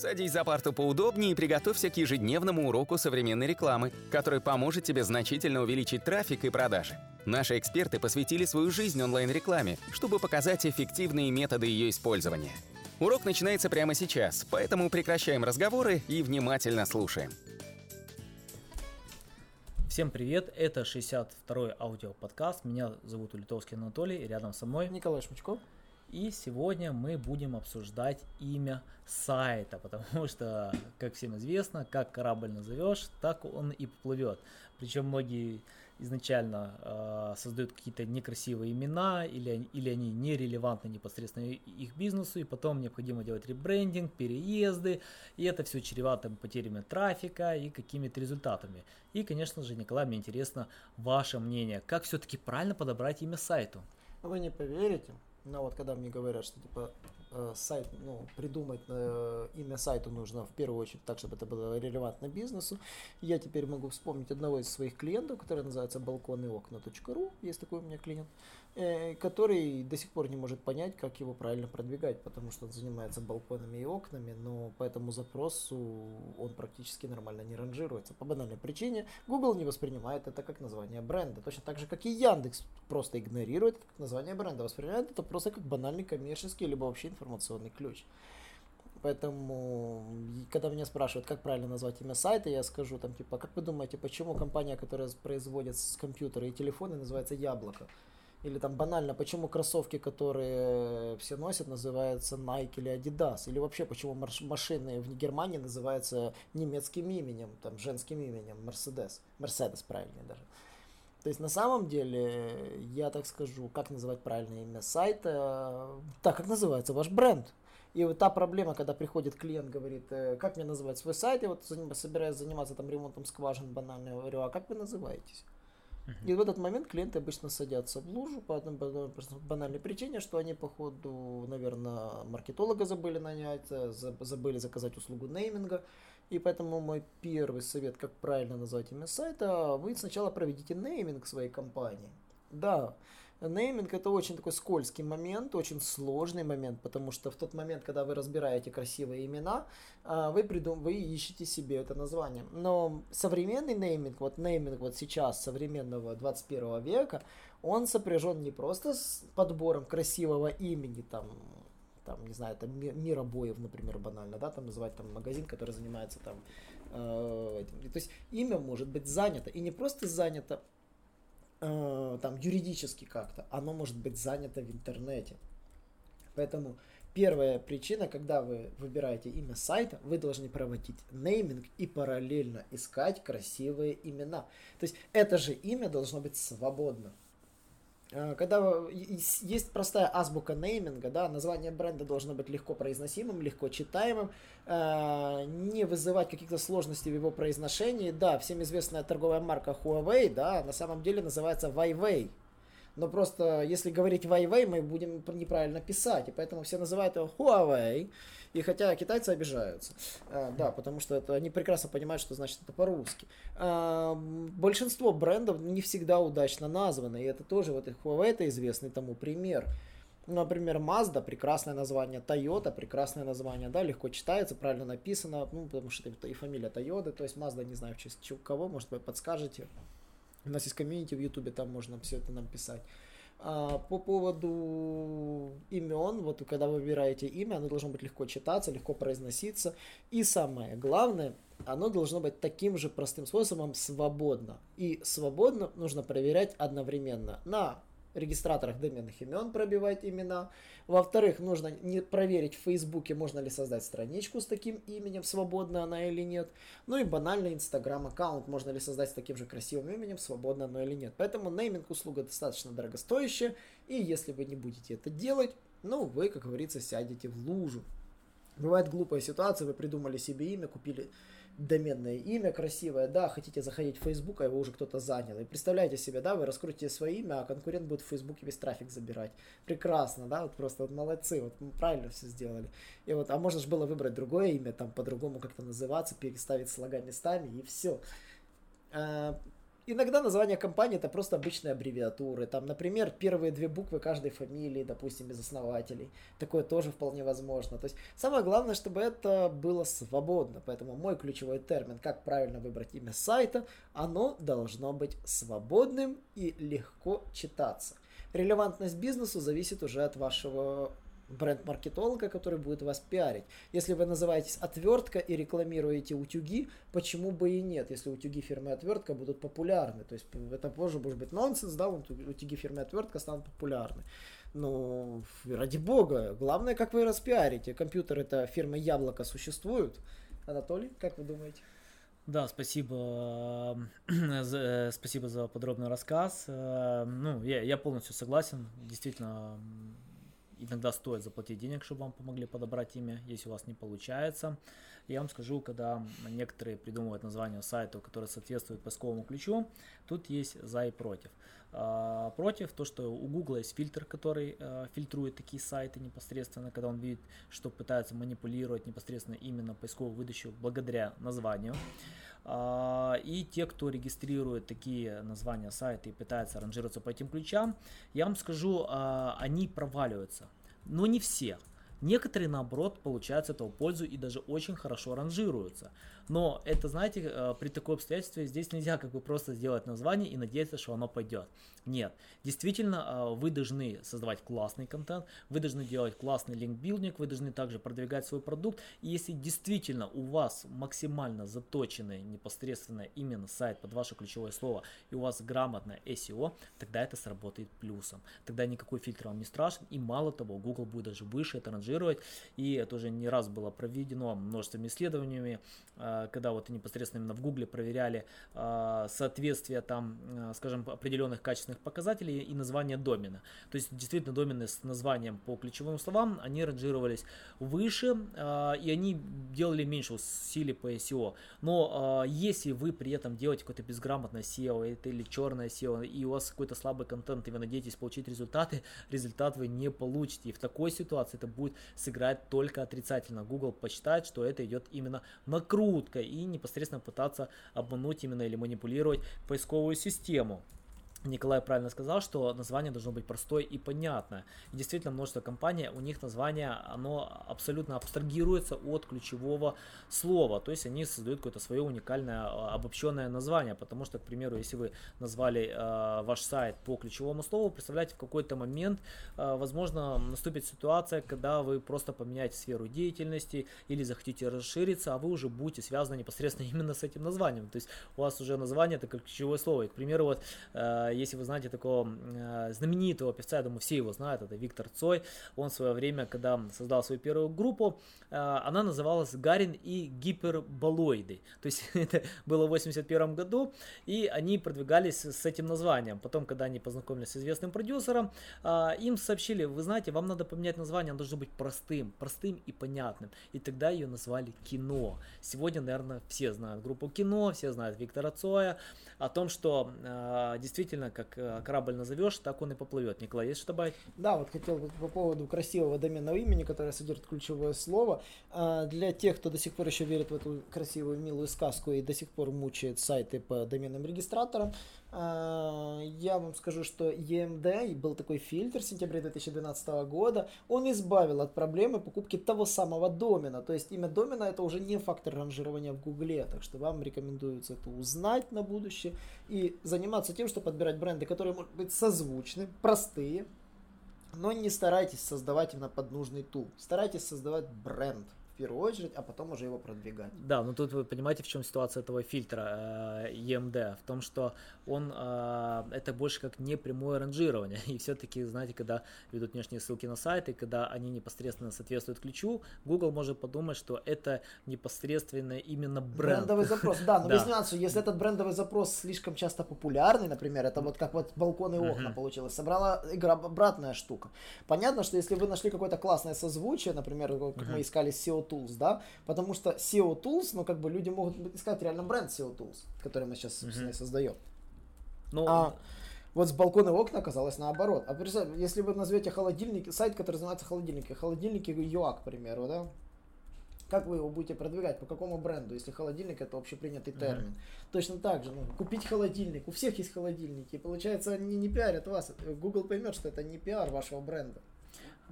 Садись за парту поудобнее и приготовься к ежедневному уроку современной рекламы, который поможет тебе значительно увеличить трафик и продажи. Наши эксперты посвятили свою жизнь онлайн-рекламе, чтобы показать эффективные методы ее использования. Урок начинается прямо сейчас, поэтому прекращаем разговоры и внимательно слушаем. Всем привет, это 62-й аудиоподкаст. Меня зовут Улитовский Анатолий, и рядом со мной Николай Шмычков. И сегодня мы будем обсуждать имя сайта, потому что, как всем известно, как корабль назовешь, так он и поплывет. Причем многие изначально э, создают какие-то некрасивые имена, или, или они нерелевантны непосредственно их бизнесу, и потом необходимо делать ребрендинг, переезды, и это все чревато потерями трафика и какими-то результатами. И, конечно же, Николай, мне интересно ваше мнение, как все-таки правильно подобрать имя сайту? Вы не поверите, но вот когда мне говорят, что типа сайт, ну, придумать э, имя сайту нужно в первую очередь так, чтобы это было релевантно бизнесу, я теперь могу вспомнить одного из своих клиентов, который называется балконыокна.ру, есть такой у меня клиент, э, который до сих пор не может понять, как его правильно продвигать, потому что он занимается балконами и окнами, но по этому запросу он практически нормально не ранжируется. По банальной причине Google не воспринимает это как название бренда, точно так же, как и Яндекс просто игнорирует это как название бренда, воспринимает это просто как банальный коммерческий, либо вообще информационный ключ. Поэтому, когда меня спрашивают, как правильно назвать имя сайта, я скажу там, типа, как вы думаете, почему компания, которая производит компьютеры и телефоны, называется Яблоко? Или там банально, почему кроссовки, которые все носят, называются Nike или Adidas? Или вообще, почему машины в Германии называются немецким именем, там, женским именем, Mercedes? Mercedes правильнее даже. То есть на самом деле, я так скажу, как называть правильное имя сайта, так как называется ваш бренд. И вот та проблема, когда приходит клиент, говорит, э, как мне называть свой сайт, я вот собираюсь заниматься там ремонтом скважин банально, говорю, а как вы называетесь? И в этот момент клиенты обычно садятся в лужу по одной банальной причине, что они, походу, наверное, маркетолога забыли нанять, э, забыли заказать услугу нейминга. И поэтому мой первый совет, как правильно назвать имя сайта, вы сначала проведите нейминг своей компании. Да, нейминг это очень такой скользкий момент, очень сложный момент, потому что в тот момент, когда вы разбираете красивые имена, а, вы, придум... вы ищете себе это название. Но современный нейминг, вот нейминг вот сейчас, современного 21 века, он сопряжен не просто с подбором красивого имени, там, там, не знаю, там мир обоев, например, банально, да, там называть там магазин, который занимается там э, этим. То есть имя может быть занято, и не просто занято э, там юридически как-то, оно может быть занято в интернете. Поэтому первая причина, когда вы выбираете имя сайта, вы должны проводить нейминг и параллельно искать красивые имена. То есть это же имя должно быть свободно. Э, когда есть простая азбука нейминга, да, название бренда должно быть легко произносимым, легко читаемым, э, не вызывать каких-то сложностей в его произношении. Да, всем известная торговая марка Huawei, да, на самом деле называется Huawei. Но просто, если говорить Huawei, мы будем неправильно писать, и поэтому все называют его Huawei, и хотя китайцы обижаются, а, да, потому что это, они прекрасно понимают, что значит это по-русски. А, большинство брендов не всегда удачно названы, и это тоже, вот Huawei это известный тому пример. Например, Mazda, прекрасное название, Toyota, прекрасное название, да, легко читается, правильно написано, ну, потому что это и фамилия Toyota, то есть Mazda, не знаю, в честь кого, может быть, подскажете. У нас есть комьюнити в Ютубе, там можно все это нам писать. А, по поводу имен, вот когда вы выбираете имя, оно должно быть легко читаться, легко произноситься. И самое главное, оно должно быть таким же простым способом свободно. И свободно нужно проверять одновременно на регистраторах доменных имен пробивать имена. Во-вторых, нужно не проверить в Фейсбуке, можно ли создать страничку с таким именем, свободно она или нет. Ну и банальный Инстаграм аккаунт, можно ли создать с таким же красивым именем, свободно оно или нет. Поэтому нейминг услуга достаточно дорогостоящая, и если вы не будете это делать, ну вы, как говорится, сядете в лужу. Бывает глупая ситуация, вы придумали себе имя, купили доменное имя красивое, да, хотите заходить в Facebook, а его уже кто-то занял. И представляете себе, да, вы раскрутите свое имя, а конкурент будет в Фейсбуке весь трафик забирать. Прекрасно, да, вот просто вот молодцы, вот правильно все сделали. И вот, а можно же было выбрать другое имя, там по-другому как-то называться, переставить слога местами и все. Иногда название компании это просто обычные аббревиатуры. Там, например, первые две буквы каждой фамилии, допустим, из основателей. Такое тоже вполне возможно. То есть самое главное, чтобы это было свободно. Поэтому мой ключевой термин, как правильно выбрать имя сайта, оно должно быть свободным и легко читаться. Релевантность бизнесу зависит уже от вашего бренд-маркетолога, который будет вас пиарить. Если вы называетесь отвертка и рекламируете утюги, почему бы и нет, если утюги фирмы отвертка будут популярны. То есть это позже может быть нонсенс, да, утюги фирмы отвертка станут популярны. Ну, ради бога, главное, как вы распиарите. Компьютер это фирма Яблоко существует. Анатолий, как вы думаете? Да, спасибо, э, спасибо за подробный рассказ. Э, ну, я, я полностью согласен. Действительно, иногда стоит заплатить денег, чтобы вам помогли подобрать имя, если у вас не получается. Я вам скажу, когда некоторые придумывают название сайта, которое соответствует поисковому ключу, тут есть за и против. А, против то, что у Google есть фильтр, который а, фильтрует такие сайты непосредственно, когда он видит, что пытается манипулировать непосредственно именно поисковую выдачу благодаря названию. А, и те, кто регистрирует такие названия сайта и пытается ранжироваться по этим ключам, я вам скажу, а, они проваливаются. Но не все. Некоторые, наоборот, получают с этого пользу и даже очень хорошо ранжируются. Но это, знаете, э, при такой обстоятельстве здесь нельзя как бы просто сделать название и надеяться, что оно пойдет. Нет. Действительно, э, вы должны создавать классный контент, вы должны делать классный линкбилдинг, вы должны также продвигать свой продукт. И если действительно у вас максимально заточенный непосредственно именно сайт под ваше ключевое слово и у вас грамотное SEO, тогда это сработает плюсом. Тогда никакой фильтр вам не страшен. И мало того, Google будет даже выше это ранжировать. И это уже не раз было проведено множеством исследованиями э, когда вот непосредственно именно в Гугле проверяли э, соответствие там, э, скажем, определенных качественных показателей и названия домена. То есть действительно домены с названием по ключевым словам, они ранжировались выше и они делали меньше усилий по SEO. Но если вы при этом делаете какое-то безграмотное SEO или черное SEO, и у вас какой-то слабый контент, и вы надеетесь получить результаты, результат вы не получите. И в такой ситуации это будет сыграть только отрицательно. Google посчитает, что это идет именно накрут накруткой и непосредственно пытаться обмануть именно или манипулировать поисковую систему. Николай правильно сказал, что название должно быть простое и понятное. И действительно, множество компаний, у них название, оно абсолютно абстрагируется от ключевого слова. То есть они создают какое-то свое уникальное а, обобщенное название. Потому что, к примеру, если вы назвали э, ваш сайт по ключевому слову, представляете, в какой-то момент, э, возможно, наступит ситуация, когда вы просто поменяете сферу деятельности или захотите расшириться, а вы уже будете связаны непосредственно именно с этим названием. То есть у вас уже название это ключевое слово. И, к примеру, вот э, если вы знаете такого э, знаменитого певца, я думаю, все его знают, это Виктор Цой. Он в свое время, когда создал свою первую группу, э, она называлась Гарин и гиперболоиды. То есть это было в 81 году, и они продвигались с этим названием. Потом, когда они познакомились с известным продюсером, э, им сообщили, вы знаете, вам надо поменять название, оно должно быть простым, простым и понятным. И тогда ее назвали Кино. Сегодня, наверное, все знают группу Кино, все знают Виктора Цоя, о том, что действительно действительно, как э, корабль назовешь, так он и поплывет. Николай, есть что добавить? Да, вот хотел бы по поводу красивого доменного имени, которое содержит ключевое слово. А, для тех, кто до сих пор еще верит в эту красивую, милую сказку и до сих пор мучает сайты по доменным регистраторам, а, я вам скажу, что EMD был такой фильтр в сентябре 2012 года. Он избавил от проблемы покупки того самого домена. То есть имя домена это уже не фактор ранжирования в Гугле. Так что вам рекомендуется это узнать на будущее и заниматься тем, что подбирать бренды, которые могут быть созвучны, простые, но не старайтесь создавать именно под нужный тул. Старайтесь создавать бренд первую очередь, а потом уже его продвигать. Да, но тут вы понимаете, в чем ситуация этого фильтра э, EMD, в том, что он э, это больше как непрямое ранжирование, и все-таки, знаете, когда ведут внешние ссылки на сайты, когда они непосредственно соответствуют ключу, Google может подумать, что это непосредственно именно бренд. Брендовый запрос, да, но без нюансов, если этот брендовый запрос слишком часто популярный, например, это вот как вот балконы и окна получилось, собрала игра обратная штука. Понятно, что если вы нашли какое-то классное созвучие, например, как мы искали SEO Tools, да, потому что SEO Tools, ну, как бы люди могут искать реально бренд SEO Tools, который мы сейчас, собственно, mm-hmm. создаем. Ну, а вот с балкона окна оказалось наоборот. А представь, если вы назовете холодильник, сайт, который называется холодильники, холодильники ЮА, к примеру, да, Как вы его будете продвигать? По какому бренду? Если холодильник это общепринятый термин. Mm-hmm. Точно так же, ну, купить холодильник. У всех есть холодильники. Получается, они не пиарят вас. Google поймет, что это не пиар вашего бренда.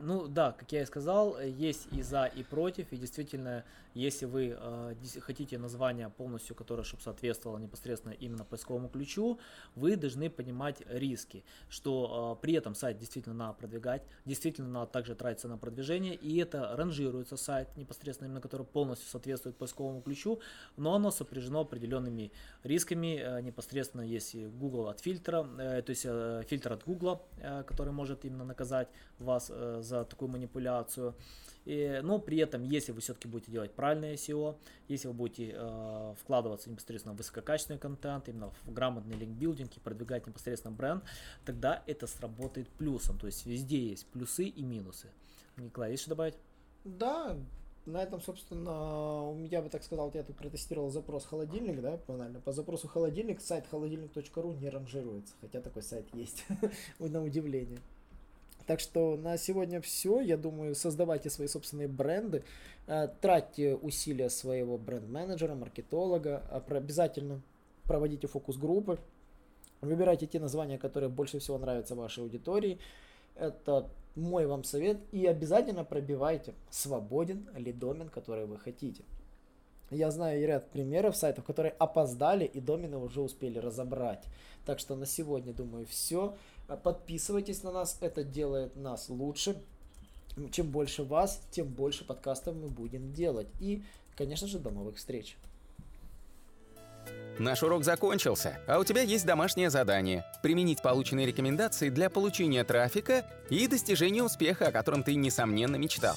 Ну да, как я и сказал, есть и за, и против. И действительно, если вы э, хотите название полностью, которое чтобы соответствовало непосредственно именно поисковому ключу, вы должны понимать риски, что э, при этом сайт действительно надо продвигать, действительно надо также тратиться на продвижение, и это ранжируется сайт непосредственно именно, который полностью соответствует поисковому ключу, но оно сопряжено определенными рисками, э, непосредственно если Google от фильтра, э, то есть э, фильтр от Google, э, который может именно наказать вас э, за такую манипуляцию. И, но при этом, если вы все-таки будете делать правильное SEO, если вы будете э, вкладываться непосредственно в высококачественный контент, именно в грамотный линкбилдинг и продвигать непосредственно бренд, тогда это сработает плюсом. То есть везде есть плюсы и минусы. Николай, есть что добавить? Да, на этом, собственно, у меня бы так сказал, я тут протестировал запрос холодильник, да, банально. По запросу холодильник сайт холодильник.ру не ранжируется, хотя такой сайт есть, на удивление. Так что на сегодня все. Я думаю, создавайте свои собственные бренды, э, тратьте усилия своего бренд-менеджера, маркетолога, а обязательно проводите фокус-группы, выбирайте те названия, которые больше всего нравятся вашей аудитории. Это мой вам совет. И обязательно пробивайте, свободен ли домен, который вы хотите. Я знаю ряд примеров сайтов, которые опоздали и домены уже успели разобрать. Так что на сегодня, думаю, все. Подписывайтесь на нас, это делает нас лучше. Чем больше вас, тем больше подкастов мы будем делать. И, конечно же, до новых встреч. Наш урок закончился, а у тебя есть домашнее задание – применить полученные рекомендации для получения трафика и достижения успеха, о котором ты, несомненно, мечтал.